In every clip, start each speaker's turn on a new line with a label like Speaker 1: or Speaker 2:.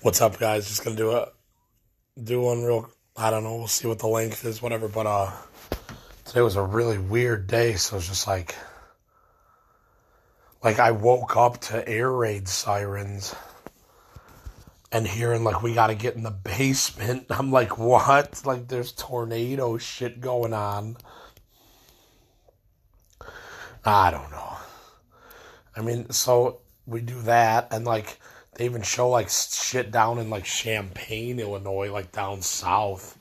Speaker 1: What's up, guys? Just gonna do a do one real. I don't know. We'll see what the length is, whatever. But uh, today was a really weird day, so it's just like, like I woke up to air raid sirens and hearing like we got to get in the basement. I'm like, what? Like there's tornado shit going on. I don't know. I mean, so we do that, and like they even show like shit down in like Champaign, Illinois, like down south.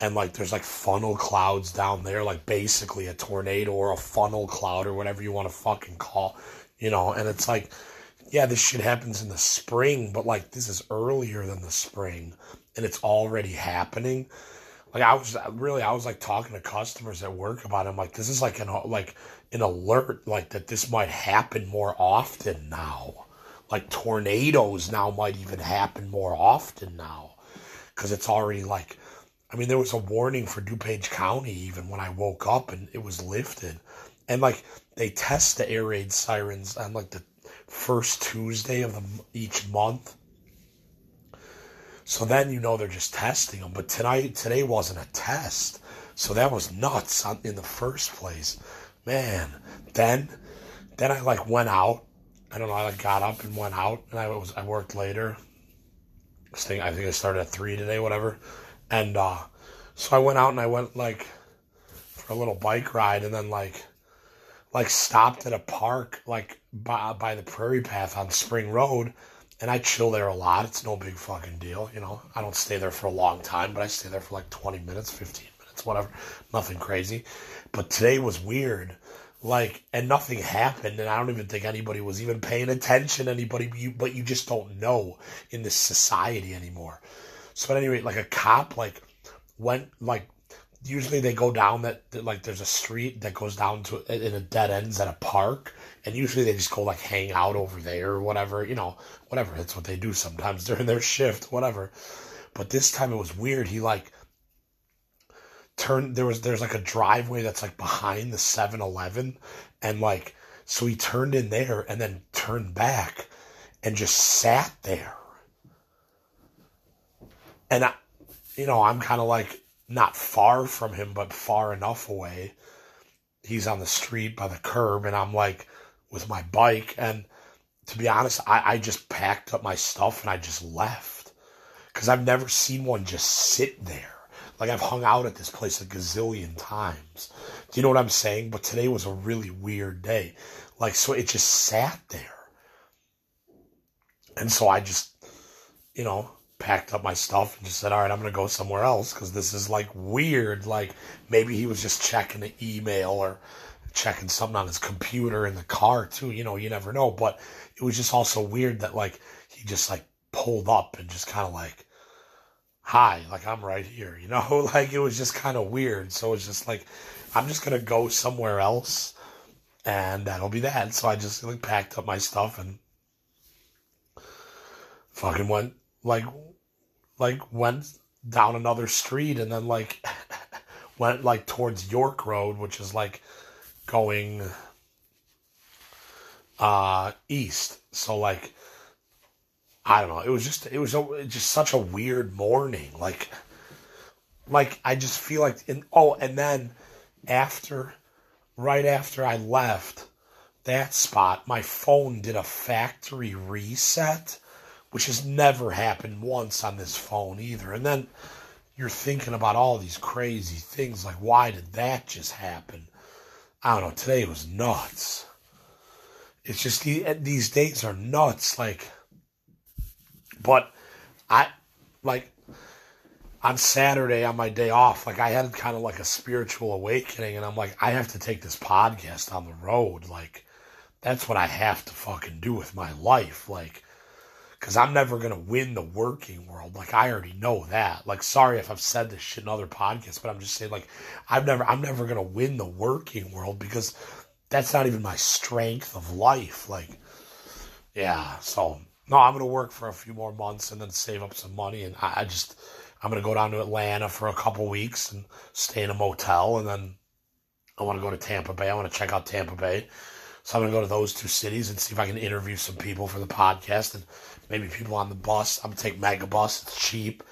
Speaker 1: And like there's like funnel clouds down there, like basically a tornado or a funnel cloud or whatever you want to fucking call, you know. And it's like, yeah, this shit happens in the spring, but like this is earlier than the spring and it's already happening. Like I was really, I was like talking to customers at work about it. I'm like, this is like an like an alert, like that this might happen more often now like tornadoes now might even happen more often now. Because it's already like i mean there was a warning for dupage county even when i woke up and it was lifted. And like they test the air raid sirens on like the first tuesday of the, each month. So then you know they're just testing them but tonight today wasn't a test. So that was nuts in the first place. Man. Then then i like went out I don't know. I got up and went out, and I was I worked later. I think I think I started at three today, whatever, and uh, so I went out and I went like for a little bike ride, and then like like stopped at a park like by by the Prairie Path on Spring Road, and I chill there a lot. It's no big fucking deal, you know. I don't stay there for a long time, but I stay there for like twenty minutes, fifteen minutes, whatever. Nothing crazy. But today was weird like and nothing happened and i don't even think anybody was even paying attention anybody but you, but you just don't know in this society anymore. So at any rate like a cop like went like usually they go down that like there's a street that goes down to in a dead ends at a park and usually they just go like hang out over there or whatever you know whatever. That's what they do sometimes during their shift whatever. But this time it was weird. He like turn there was there's like a driveway that's like behind the 7-Eleven and like so he turned in there and then turned back and just sat there. And I you know, I'm kind of like not far from him but far enough away. He's on the street by the curb and I'm like with my bike and to be honest, I, I just packed up my stuff and I just left. Cause I've never seen one just sit there like I've hung out at this place a gazillion times. Do you know what I'm saying? But today was a really weird day. Like, so it just sat there. And so I just, you know, packed up my stuff and just said, all right, I'm going to go somewhere else because this is like weird. Like maybe he was just checking the email or checking something on his computer in the car too. You know, you never know. But it was just also weird that like he just like pulled up and just kind of like, hi, like I'm right here, you know? Like it was just kind of weird. So it's just like, I'm just going to go somewhere else and that'll be that. So I just like packed up my stuff and fucking went like, like went down another street and then like went like towards York Road, which is like going uh east. So like I don't know. It was just it was a, just such a weird morning. Like like I just feel like in oh and then after right after I left that spot, my phone did a factory reset, which has never happened once on this phone either. And then you're thinking about all these crazy things like why did that just happen? I don't know. Today was nuts. It's just these days are nuts. Like but I like on Saturday on my day off, like I had kind of like a spiritual awakening, and I'm like, I have to take this podcast on the road. Like, that's what I have to fucking do with my life. Like, because I'm never to win the working world. Like, I already know that. Like, sorry if I've said this shit in other podcasts, but I'm just saying, like, I've never, I'm never to win the working world because that's not even my strength of life. Like, yeah, so no, I'm going to work for a few more months and then save up some money. And I, just, I'm going to go down to Atlanta for a couple weeks and stay in a motel. And then I want to go to Tampa Bay. I want to check out Tampa Bay. So I'm going to go to those two cities and see if I can interview some people for the podcast and maybe people on the bus. I'm gonna take Megabus. It's cheap,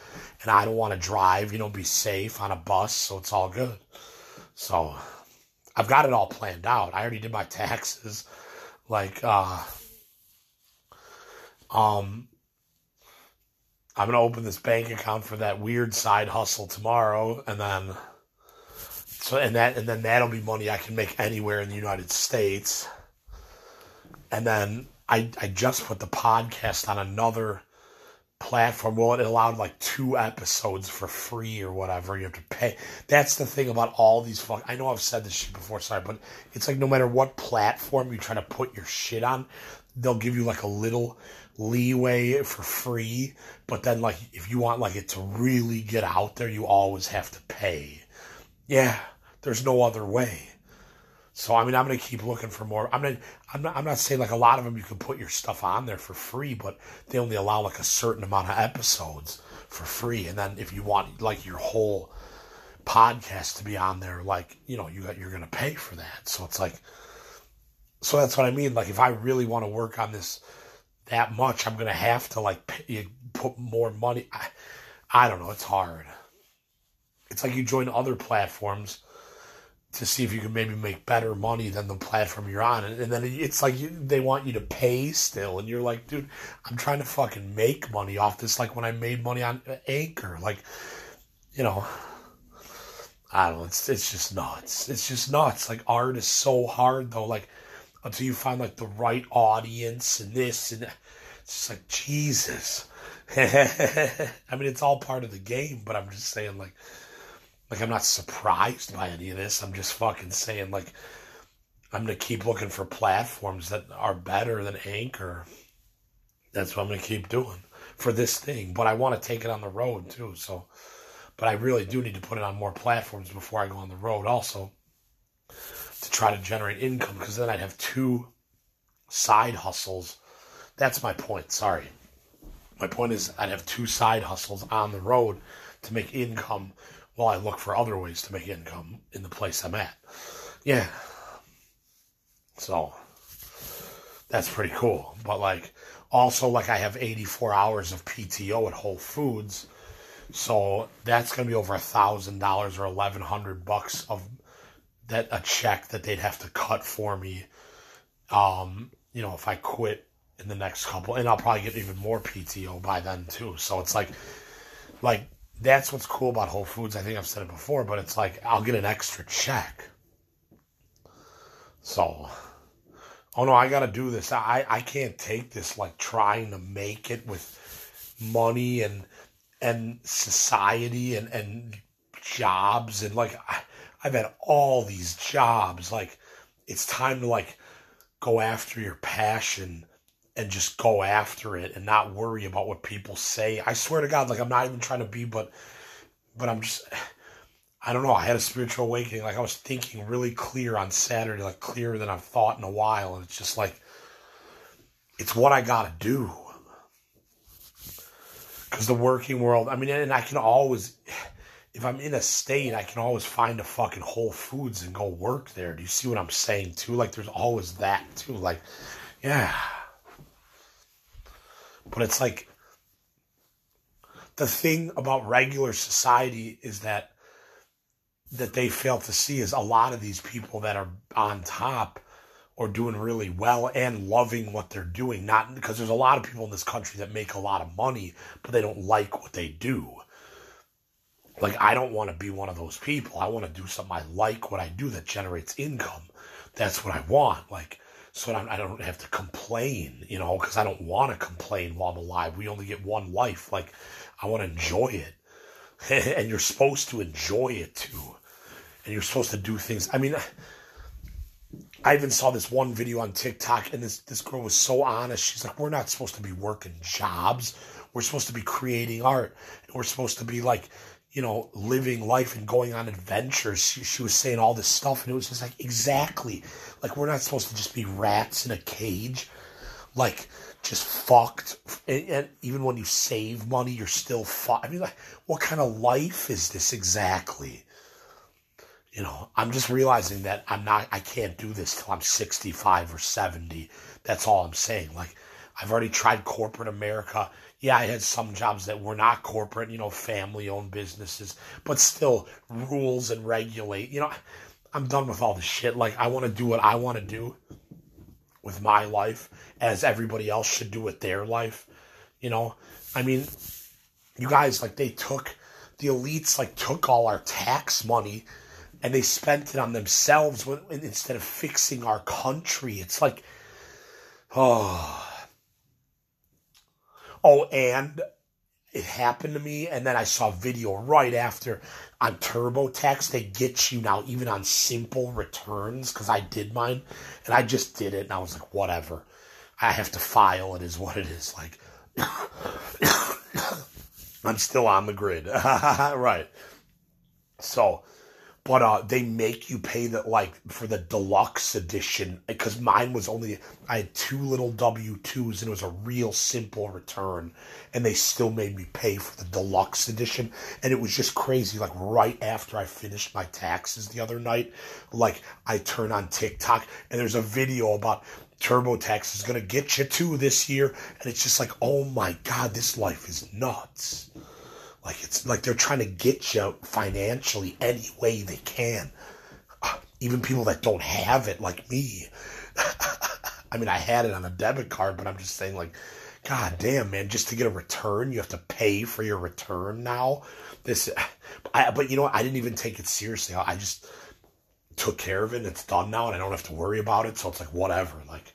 Speaker 1: and I don't want to drive. You know, be safe on a bus, so it's all good. So I've got it all planned out. I already did my taxes. Like, uh, um, I'm gonna open this bank account for that weird side hustle tomorrow, and then so and that and then that'll be money I can make anywhere in the United States. And then I I just put the podcast on another platform. Well, it allowed like two episodes for free or whatever. You have to pay. That's the thing about all these fuck. I know I've said this shit before, sorry, but it's like no matter what platform you try to put your shit on, they'll give you like a little leeway for free. But then, like, if you want like it to really get out there, you always have to pay. Yeah, there's no other way. So I mean, I'm gonna keep looking for more. I'm not, I'm not, I'm not saying like a lot of them you can put your stuff on there for free, but they only allow like a certain amount of episodes for free. And then if you want like your whole podcast to be on there, like you know, you got you're gonna pay for that. So it's like, so that's what I mean. Like if I really want to work on this that much, I'm gonna have to like pay, put more money. I, I don't know. It's hard. It's like you join other platforms to see if you can maybe make better money than the platform you're on. And, then it's like you, they want you to pay still. And you're like, dude, I'm trying to fucking make money off this. Like when I made money on Anchor, like, you know, I don't know. It's, it's just nuts. It's just nuts. Like art is so hard though. Like until you find like the right audience and this and that. It's just like, Jesus. I mean, it's all part of the game, but I'm just saying like, like I'm not surprised by any of this. I'm just fucking saying like I'm gonna keep looking for platforms that are better than Anchor. That's what I'm gonna keep doing for this thing. But I want to take it on the road too. So, but I really do need to put it on more platforms before I go on the road. Also, to try to generate income because then I'd have two side hustles. That's my point. Sorry. My point is I'd have two side hustles on the road to make income while I look for other ways to make income in the place I'm at. Yeah. So that's pretty cool. But like also like I have 84 hours of PTO at Whole Foods. So that's gonna be over a thousand dollars or eleven hundred bucks of that a check that they'd have to cut for me. Um, you know, if I quit in the next couple and I'll probably get even more PTO by then too. So it's like like that's what's cool about Whole Foods. I think I've said it before, but it's like I'll get an extra check. So, oh no, I got to do this. I I can't take this like trying to make it with money and and society and and jobs and like I, I've had all these jobs. Like it's time to like go after your passion and just go after it and not worry about what people say. I swear to God, like I'm not even trying to be, but but I'm just I don't know. I had a spiritual awakening. Like I was thinking really clear on Saturday, like clearer than I've thought in a while. And it's just like it's what I gotta do. Cause the working world, I mean, and I can always if I'm in a state, I can always find a fucking Whole Foods and go work there. Do you see what I'm saying too? Like there's always that too. Like, yeah. But it's like the thing about regular society is that that they fail to see is a lot of these people that are on top or doing really well and loving what they're doing. Not because there's a lot of people in this country that make a lot of money, but they don't like what they do. Like, I don't want to be one of those people. I want to do something I like, what I do that generates income. That's what I want. Like, so I don't have to complain, you know, because I don't want to complain while I'm alive. We only get one life. Like, I want to enjoy it. and you're supposed to enjoy it too. And you're supposed to do things. I mean, I even saw this one video on TikTok, and this, this girl was so honest. She's like, We're not supposed to be working jobs. We're supposed to be creating art. We're supposed to be like, you know, living life and going on adventures. She, she was saying all this stuff, and it was just like, exactly. Like, we're not supposed to just be rats in a cage. Like, just fucked. And, and even when you save money, you're still fucked. I mean, like, what kind of life is this exactly? You know, I'm just realizing that I'm not, I can't do this till I'm 65 or 70. That's all I'm saying. Like, I've already tried corporate America. Yeah, I had some jobs that were not corporate, you know, family owned businesses, but still rules and regulate. You know, I'm done with all the shit. Like, I want to do what I want to do with my life as everybody else should do with their life. You know, I mean, you guys, like, they took, the elites, like, took all our tax money and they spent it on themselves instead of fixing our country. It's like, oh. Oh, and it happened to me, and then I saw a video right after on TurboTax. They get you now, even on simple returns, because I did mine, and I just did it, and I was like, whatever. I have to file. It is what it is. Like, I'm still on the grid, right? So but uh, they make you pay the like for the deluxe edition because mine was only I had two little W twos and it was a real simple return, and they still made me pay for the deluxe edition, and it was just crazy. Like right after I finished my taxes the other night, like I turn on TikTok and there's a video about TurboTax is gonna get you too this year, and it's just like, oh my god, this life is nuts. Like it's like they're trying to get you financially any way they can. Uh, even people that don't have it, like me. I mean, I had it on a debit card, but I'm just saying, like, God damn, man, just to get a return, you have to pay for your return now. This, I, but you know what? I didn't even take it seriously. I just took care of it. And it's done now, and I don't have to worry about it. So it's like whatever. Like,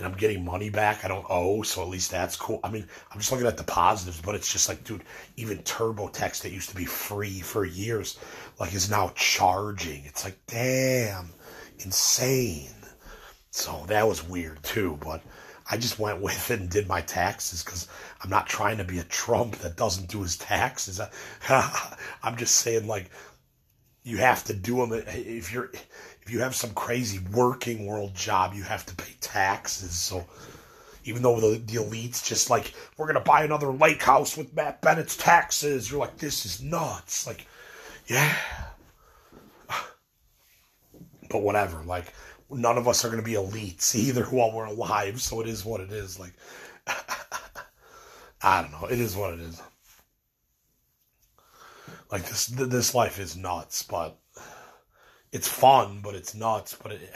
Speaker 1: and I'm getting money back. I don't owe, so at least that's cool. I mean, I'm just looking at the positives, but it's just like, dude, even TurboTax that used to be free for years, like is now charging. It's like, damn, insane. So that was weird too, but I just went with it and did my taxes because I'm not trying to be a Trump that doesn't do his taxes. I'm just saying, like, you have to do them if you're you have some crazy working world job, you have to pay taxes. So even though the, the elites just like, we're going to buy another lake house with Matt Bennett's taxes, you're like, this is nuts. Like, yeah. But whatever. Like, none of us are going to be elites either while we're alive. So it is what it is. Like, I don't know. It is what it is. Like this, this life is nuts, but it's fun, but it's nuts. But it,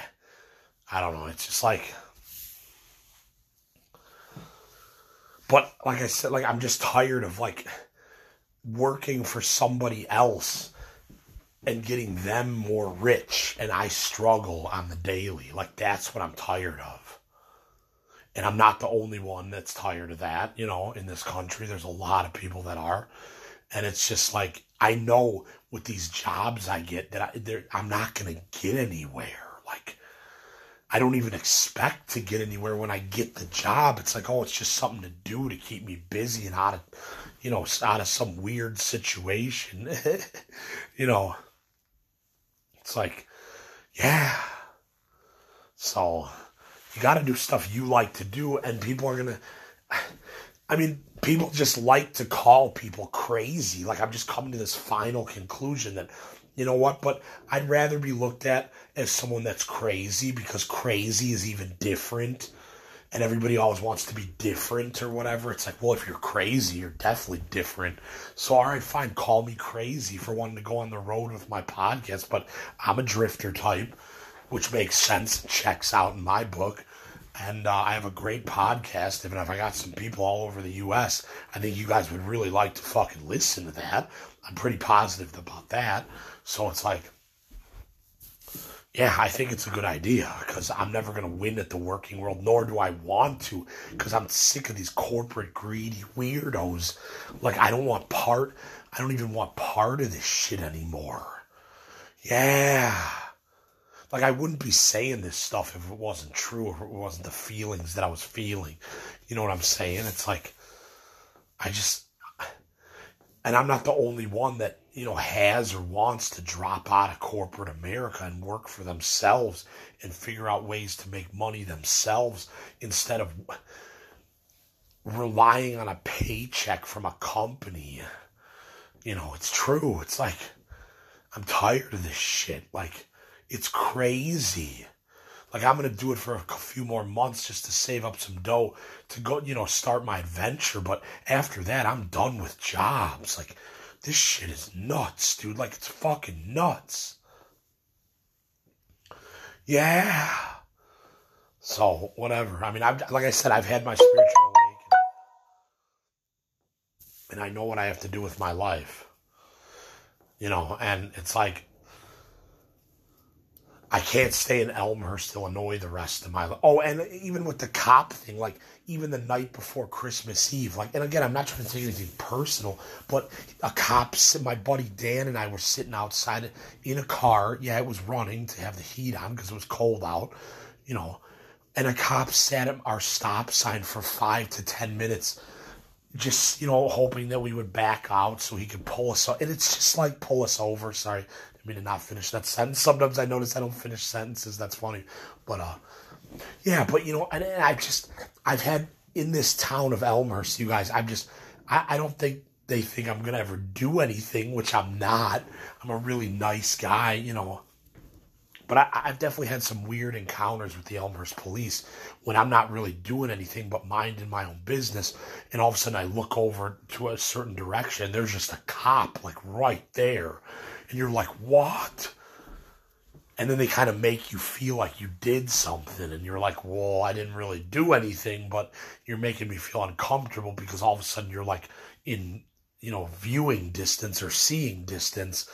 Speaker 1: I don't know. It's just like, but like I said, like I'm just tired of like working for somebody else and getting them more rich, and I struggle on the daily. Like that's what I'm tired of. And I'm not the only one that's tired of that, you know, in this country. There's a lot of people that are. And it's just like, I know with these jobs I get that I, I'm not going to get anywhere. Like, I don't even expect to get anywhere when I get the job. It's like, oh, it's just something to do to keep me busy and out of, you know, out of some weird situation. you know, it's like, yeah. So you got to do stuff you like to do, and people are going to. I mean, people just like to call people crazy. Like I'm just coming to this final conclusion that, you know what, but I'd rather be looked at as someone that's crazy because crazy is even different. And everybody always wants to be different or whatever. It's like, well, if you're crazy, you're definitely different. So, all right, fine, call me crazy for wanting to go on the road with my podcast, but I'm a drifter type, which makes sense, checks out in my book and uh, I have a great podcast. Even if I got some people all over the U.S., I think you guys would really like to fucking listen to that. I'm pretty positive about that. So it's like, yeah, I think it's a good idea because I'm never going to win at the working world, nor do I want to because I'm sick of these corporate greedy weirdos. Like, I don't want part, I don't even want part of this shit anymore. Yeah. Like I wouldn't be saying this stuff if it wasn't true if it wasn't the feelings that I was feeling. You know what I'm saying? It's like I just and I'm not the only one that, you know, has or wants to drop out of corporate America and work for themselves and figure out ways to make money themselves instead of relying on a paycheck from a company. You know, it's true. It's like I'm tired of this shit. Like it's crazy. Like I'm gonna do it for a few more months just to save up some dough to go, you know, start my adventure. But after that, I'm done with jobs. Like this shit is nuts, dude. Like it's fucking nuts. Yeah. So whatever. I mean, I've like I said, I've had my spiritual awakening, and I know what I have to do with my life. You know, and it's like I can't stay in Elmhurst, Illinois the rest of my life. Oh, and even with the cop thing, like even the night before Christmas Eve, like, and again, I'm not trying to take anything personal, but a cop, my buddy Dan and I were sitting outside in a car. Yeah, it was running to have the heat on because it was cold out, you know, and a cop sat at our stop sign for five to 10 minutes just you know hoping that we would back out so he could pull us and it's just like pull us over sorry I mean to not finish that sentence. Sometimes I notice I don't finish sentences. That's funny. But uh yeah, but you know, and, and I just I've had in this town of Elmhurst, you guys, I'm just I, I don't think they think I'm gonna ever do anything, which I'm not. I'm a really nice guy, you know. But I, I've definitely had some weird encounters with the Elmhurst police when I'm not really doing anything but minding my own business. And all of a sudden I look over to a certain direction. There's just a cop like right there and you're like, what? And then they kind of make you feel like you did something, and you're like, well, I didn't really do anything, but you're making me feel uncomfortable because all of a sudden you're like in, you know, viewing distance or seeing distance.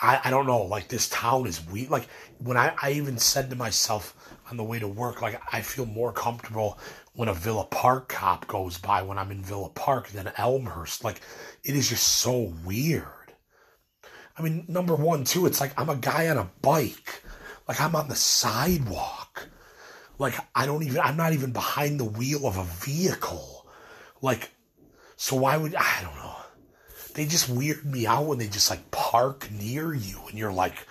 Speaker 1: I, I don't know, like this town is weird. Like when I, I even said to myself on the way to work, like I feel more comfortable when a Villa Park cop goes by when I'm in Villa Park than Elmhurst. Like it is just so weird. I mean, number one, too, it's like I'm a guy on a bike. Like I'm on the sidewalk. Like I don't even, I'm not even behind the wheel of a vehicle. Like, so why would, I don't know. They just weird me out when they just like park near you and you're like,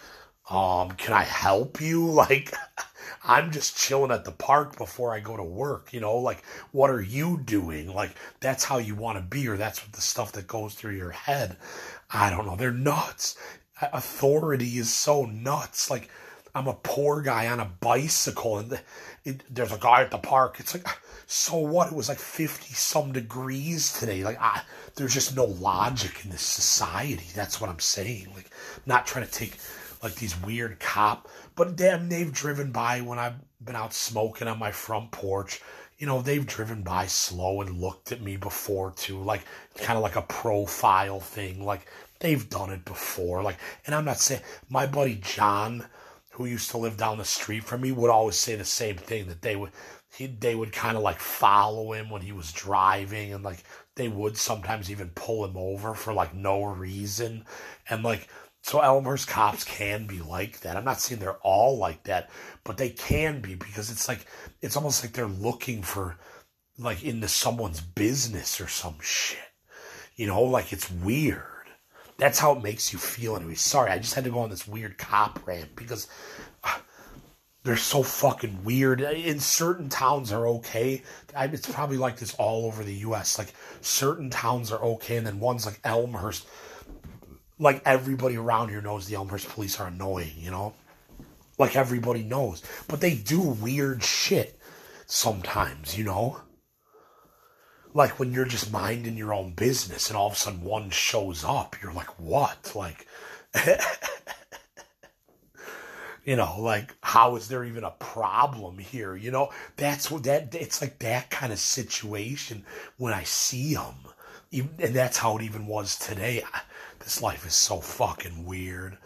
Speaker 1: um, can I help you? Like, I'm just chilling at the park before I go to work, you know, like what are you doing? Like that's how you want to be or that's what the stuff that goes through your head. I don't know. They're nuts. Authority is so nuts. Like I'm a poor guy on a bicycle and it, there's a guy at the park. It's like, so what? It was like 50 some degrees today. Like, I, there's just no logic in this society. That's what I'm saying. Like, not trying to take like these weird cop, but damn, they've driven by when I've been out smoking on my front porch. You know, they've driven by slow and looked at me before too, like kind of like a profile thing. Like they've done it before. Like, and I'm not saying my buddy John, who used to live down the street from me, would always say the same thing that they would he they would kind of like follow him when he was driving and like they would sometimes even pull him over for like no reason and like so Elmhurst cops can be like that. I'm not saying they're all like that, but they can be because it's like it's almost like they're looking for like into someone's business or some shit. You know, like it's weird. That's how it makes you feel anyway. Sorry, I just had to go on this weird cop rant because uh, they're so fucking weird. In certain towns are okay. It's probably like this all over the U.S. Like certain towns are okay, and then ones like Elmhurst like everybody around here knows the Elmhurst police are annoying, you know? Like everybody knows. But they do weird shit sometimes, you know? Like when you're just minding your own business and all of a sudden one shows up, you're like, what? Like, you know, like, how is there even a problem here? You know, that's what that, it's like that kind of situation when I see them. and that's how it even was today. This life is so fucking weird.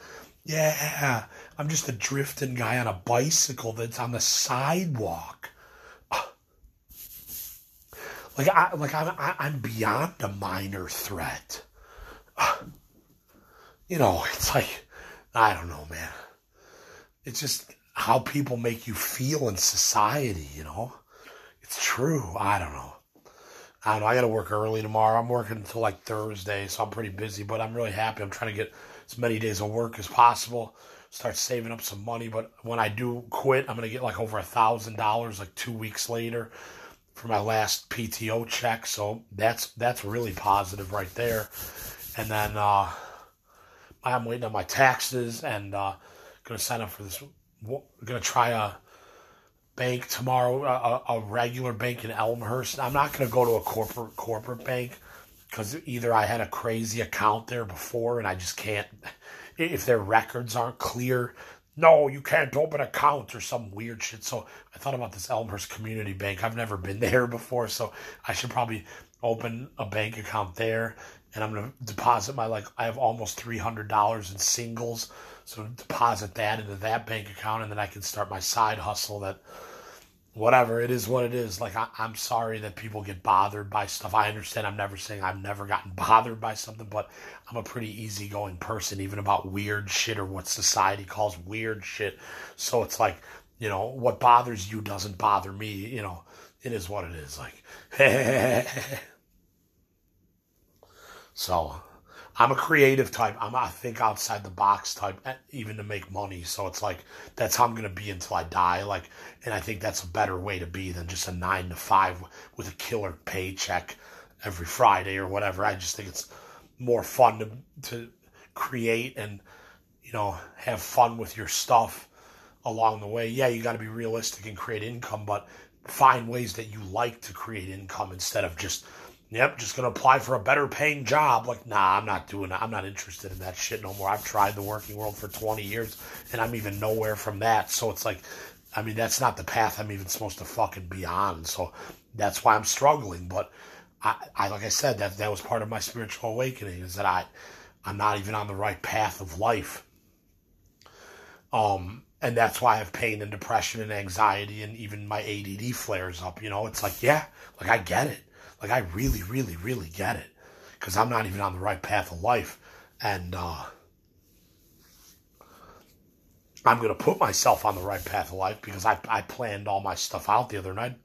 Speaker 1: Yeah, I'm just a drifting guy on a bicycle that's on the sidewalk. Like I like I'm I'm beyond a minor threat. You know, it's like I don't know, man. It's just how people make you feel in society, you know? It's true. I don't know. I don't know. I got to work early tomorrow. I'm working until like Thursday, so I'm pretty busy, but I'm really happy. I'm trying to get as many days of work as possible, start saving up some money. But when I do quit, I'm going to get like over a thousand dollars like two weeks later for my last PTO check. So that's that's really positive right there. And then uh, I'm waiting on my taxes and uh, going to sign up for this. Going to try a bank tomorrow, a, a regular bank in Elmhurst. I'm not going to go to a corporate corporate bank because either I had a crazy account there before and I just can't. If their records aren't clear, no, you can't open accounts or some weird shit. So I thought about this Elmhurst Community Bank. I've never been there before, so I should probably open a bank account there. And I'm gonna deposit my like I have almost three hundred dollars in singles, so deposit that into that bank account, and then I can start my side hustle that whatever it is what it is. Like I, am sorry that people get bothered by stuff. I understand i'm never saying i've never gotten bothered by something but i'm a pretty easygoing person even about weird shit or what society calls weird shit. So it's like you know what bothers you doesn't bother me you know. It is what it is like. So I'm a creative type. I'm I think outside the box type, eh, even to make money. So it's like that's how I'm gonna be until I die. Like, and I think that's a better way to be than just a nine to five with a killer paycheck every Friday or whatever. I just think it's more fun to to create and you know have fun with your stuff along the way. Yeah, you got to be realistic and create income, but find ways that you like to create income instead of just Yep, just gonna apply for a better paying job. Like, nah, I'm not doing that. I'm not interested in that shit no more. I've tried the working world for 20 years and I'm even nowhere from that. So it's like, I mean, that's not the path I'm even supposed to fucking be on. So that's why I'm struggling. But I, I like I said, that that was part of my spiritual awakening is that I, I'm not even on the right path of life. Um, and that's why I have pain and depression and anxiety and even my ADD flares up. You know, it's like, yeah, like I get it like I really, really, really get it because I'm not even on the right path of life, and uh, I'm gonna put myself on the right path of life because I I planned all my stuff out the other night.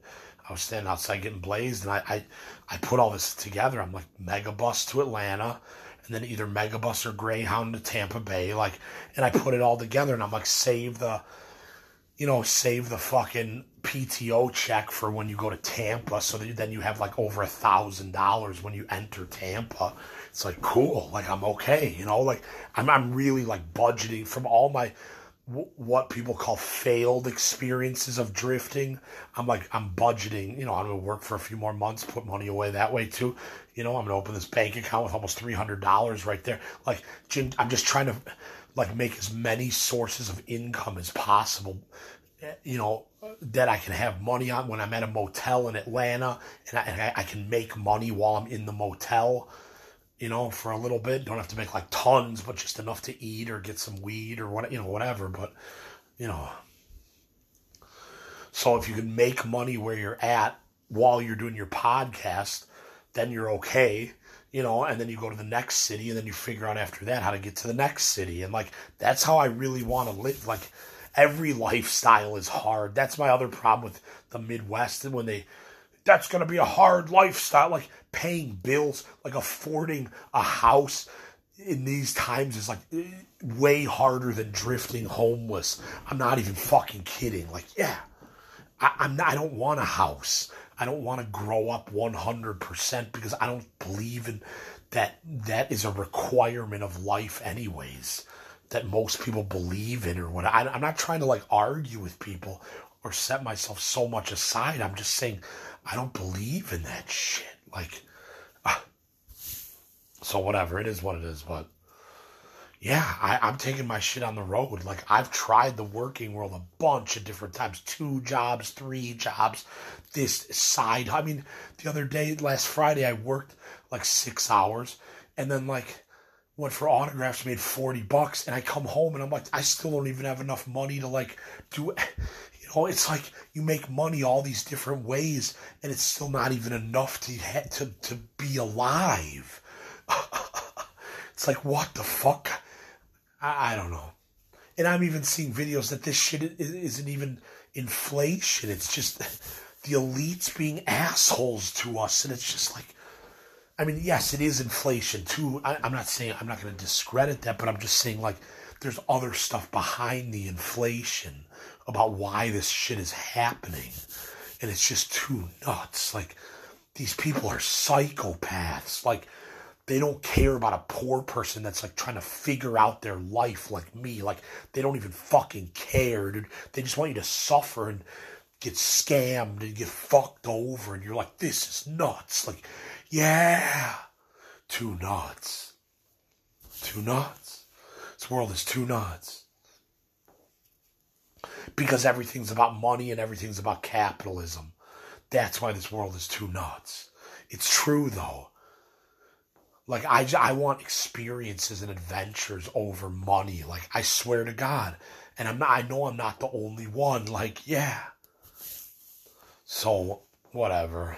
Speaker 1: I was standing outside getting blazed, and I I, I put all this together. I'm like megabus to Atlanta, and then either megabus or Greyhound to Tampa Bay, like, and I put it all together, and I'm like save the you know, save the fucking PTO check for when you go to Tampa, so that you, then you have like over a thousand dollars when you enter Tampa. It's like cool, like I'm okay, you know, like I'm I'm really like budgeting from all my what people call failed experiences of drifting. I'm like I'm budgeting, you know, I'm gonna work for a few more months, put money away that way too. You know, I'm gonna open this bank account with almost three hundred dollars right there. Like I'm just trying to like make as many sources of income as possible you know that I can have money on when I'm at a motel in Atlanta and I, and I, can make money while I'm in the motel you know for a little bit don't have to make like tons but just enough to eat or get some weed or what you know whatever but you know so if you can make money where you're at while you're doing your podcast then you're okay you know, and then you go to the next city and then you figure out after that how to get to the next city. And like, that's how I really want to live. Like, every lifestyle is hard. That's my other problem with the Midwest. And when they, that's going to be a hard lifestyle, like paying bills, like affording a house in these times is like way harder than drifting homeless. I'm not even fucking kidding. Like, yeah, I, I'm not, I don't want a house. I don't want to grow up 100% because I don't believe in that that is a requirement of life anyways that most people believe in or what I, I'm not trying to like argue with people or set myself so much aside. I'm just saying I don't believe in that shit. Like, uh, so whatever it is, what it is. But yeah, I, I'm taking my shit on the road. Like I've tried the working world a bunch of different times, two jobs, three jobs, this side. I mean, the other day, last Friday, I worked like six hours, and then like went for autographs, made 40 bucks, and I come home and I'm like, I still don't even have enough money to like do, you know, it's like you make money all these different ways and it's still not even enough to, to, to be alive. it's like, what the fuck? I, I don't know. And I'm even seeing videos that this shit isn't even inflation. It's just the elites being assholes to us. And it's just like, I mean, yes, it is inflation too. I, am not saying I'm not going to discredit that, but I'm just saying like there's other stuff behind the inflation about why this shit is happening, and it's just too nuts. Like these people are psychopaths. Like they don't care about a poor person that's like trying to figure out their life like me. Like they don't even fucking care, dude. They just want you to suffer and get scammed and get fucked over and you're like, this is nuts. Like, yeah, Too nuts. Too nuts. This world is too nuts. Because everything's about money and everything's about capitalism. That's why this world is too nuts. It's true though. Like I, I want experiences and adventures over money. Like I swear to God, and I'm not. I know I'm not the only one. Like yeah. So whatever.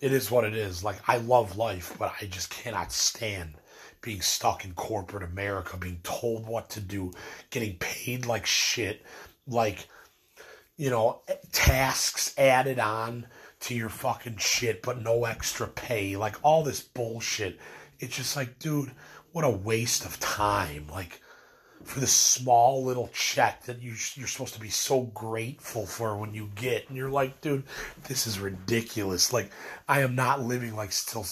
Speaker 1: It is what it is. Like I love life, but I just cannot stand being stuck in corporate America, being told what to do, getting paid like shit, like you know, tasks added on to your fucking shit, but no extra pay. Like all this bullshit. It's just like, dude, what a waste of time. Like for the small little check that you you're supposed to be so grateful for when you get, and you're like, dude, this is ridiculous. Like I am not living like still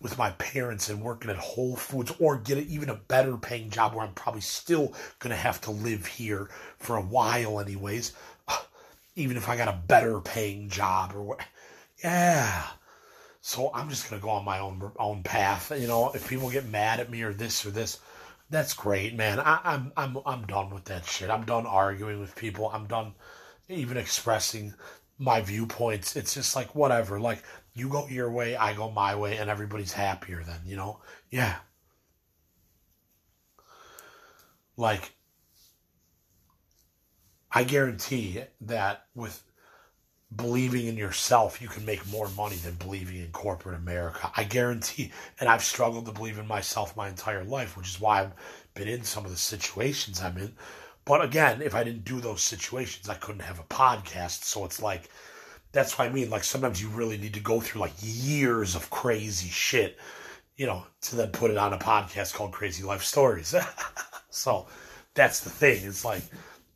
Speaker 1: with my parents and working at Whole Foods or get even a better paying job where I'm probably still gonna have to live here for a while, anyways. Even if I got a better paying job or what yeah. So I'm just gonna go on my own own path. You know, if people get mad at me or this or this, that's great, man. I, I'm I'm I'm done with that shit. I'm done arguing with people. I'm done even expressing my viewpoints. It's just like whatever. Like you go your way, I go my way, and everybody's happier then, you know? Yeah. Like I guarantee that with believing in yourself, you can make more money than believing in corporate America. I guarantee, and I've struggled to believe in myself my entire life, which is why I've been in some of the situations I'm in. But again, if I didn't do those situations, I couldn't have a podcast. So it's like, that's what I mean. Like sometimes you really need to go through like years of crazy shit, you know, to then put it on a podcast called Crazy Life Stories. so that's the thing. It's like,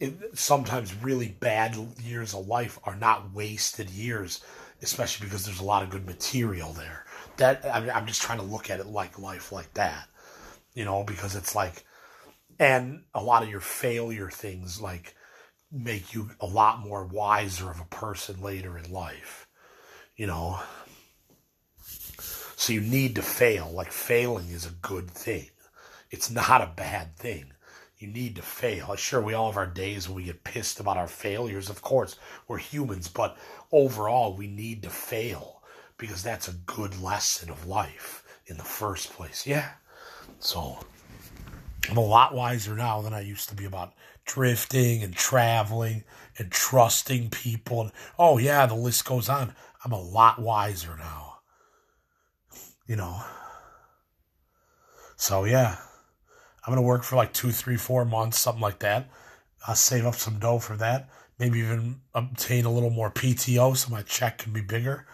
Speaker 1: it, sometimes really bad years of life are not wasted years, especially because there's a lot of good material there. That I mean, I'm just trying to look at it like life like that, you know, because it's like, and a lot of your failure things like make you a lot more wiser of a person later in life, you know. So you need to fail. Like failing is a good thing. It's not a bad thing you need to fail. Sure, we all have our days when we get pissed about our failures. Of course, we're humans, but overall, we need to fail because that's a good lesson of life in the first place. Yeah. So I'm a lot wiser now than I used to be about drifting and traveling and trusting people. And oh, yeah, the list goes on. I'm a lot wiser now. You know. So, yeah. I'm going to work for like two, three, four months, something like that. I'll save up some dough for that. Maybe even obtain a little more PTO so my check can be bigger.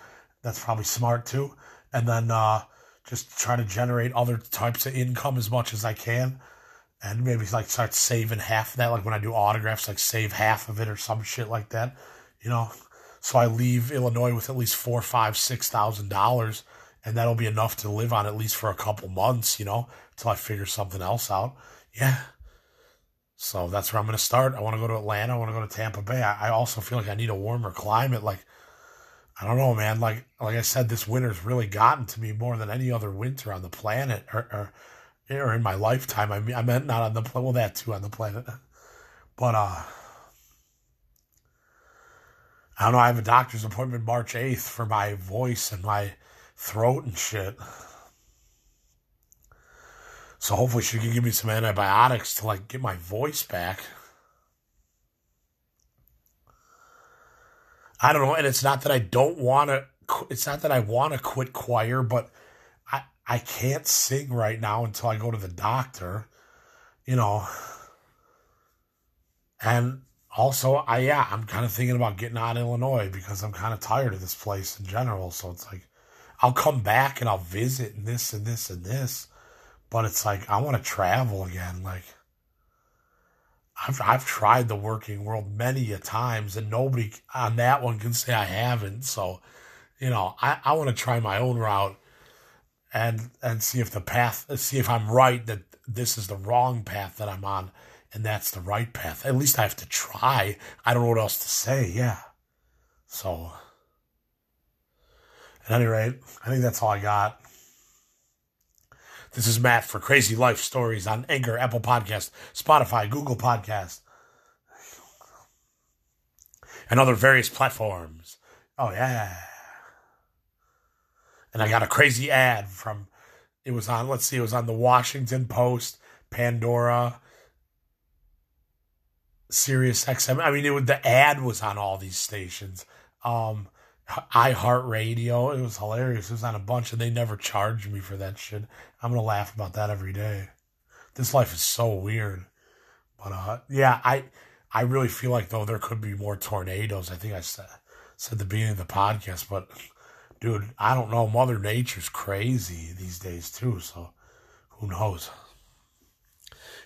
Speaker 1: That's probably smart too. And then uh, just try to generate other types of income as much as I can. And maybe like start saving half of that. Like when I do autographs, like save half of it or some shit like that. You know, so I leave Illinois with at least four, five, six thousand dollars, and that'll be enough to live on at least for a couple months. You know, until I figure something else out. Yeah. So that's where I'm going to start. I want to go to Atlanta. I want to go to Tampa Bay. I, I also feel like I need a warmer climate. Like, I don't know, man. Like, like I said, this winter's really gotten to me more than any other winter on the planet, or, or, or in my lifetime. I mean, I meant not on the planet. Well, that too on the planet, but uh, I don't know. I have a doctor's appointment March eighth for my voice and my throat and shit. So hopefully she can give me some antibiotics to like get my voice back. I don't know, and it's not that I don't want to. It's not that I want to quit choir, but I I can't sing right now until I go to the doctor. You know, and also I yeah I'm kind of thinking about getting out of Illinois because I'm kind of tired of this place in general. So it's like I'll come back and I'll visit and this and this and this but it's like I want to travel again. Like I've I've tried the working world many a times, and nobody on that one can say I haven't. So, you know, I, I want to try my own route and and see if the path see if I'm right that this is the wrong path that I'm on and that's the right path. At least I have to try. I don't know what else to say. Yeah. So, at any rate, I think that's all I got. This is Matt for Crazy Life Stories on Anchor, Apple Podcast, Spotify, Google Podcast, and other various platforms. Oh, yeah. And I got a crazy ad from, it was on, let's see, it was on the Washington Post, Pandora, Sirius XM. I mean, it was, the ad was on all these stations. Um, iHeartRadio. It was hilarious. It was on a bunch, and they never charged me for that shit. I'm gonna laugh about that every day. This life is so weird. But uh, yeah, I I really feel like though there could be more tornadoes. I think I said said the beginning of the podcast, but dude, I don't know. Mother Nature's crazy these days too. So who knows?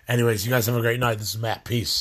Speaker 1: Anyways, you guys have a great night. This is Matt. Peace.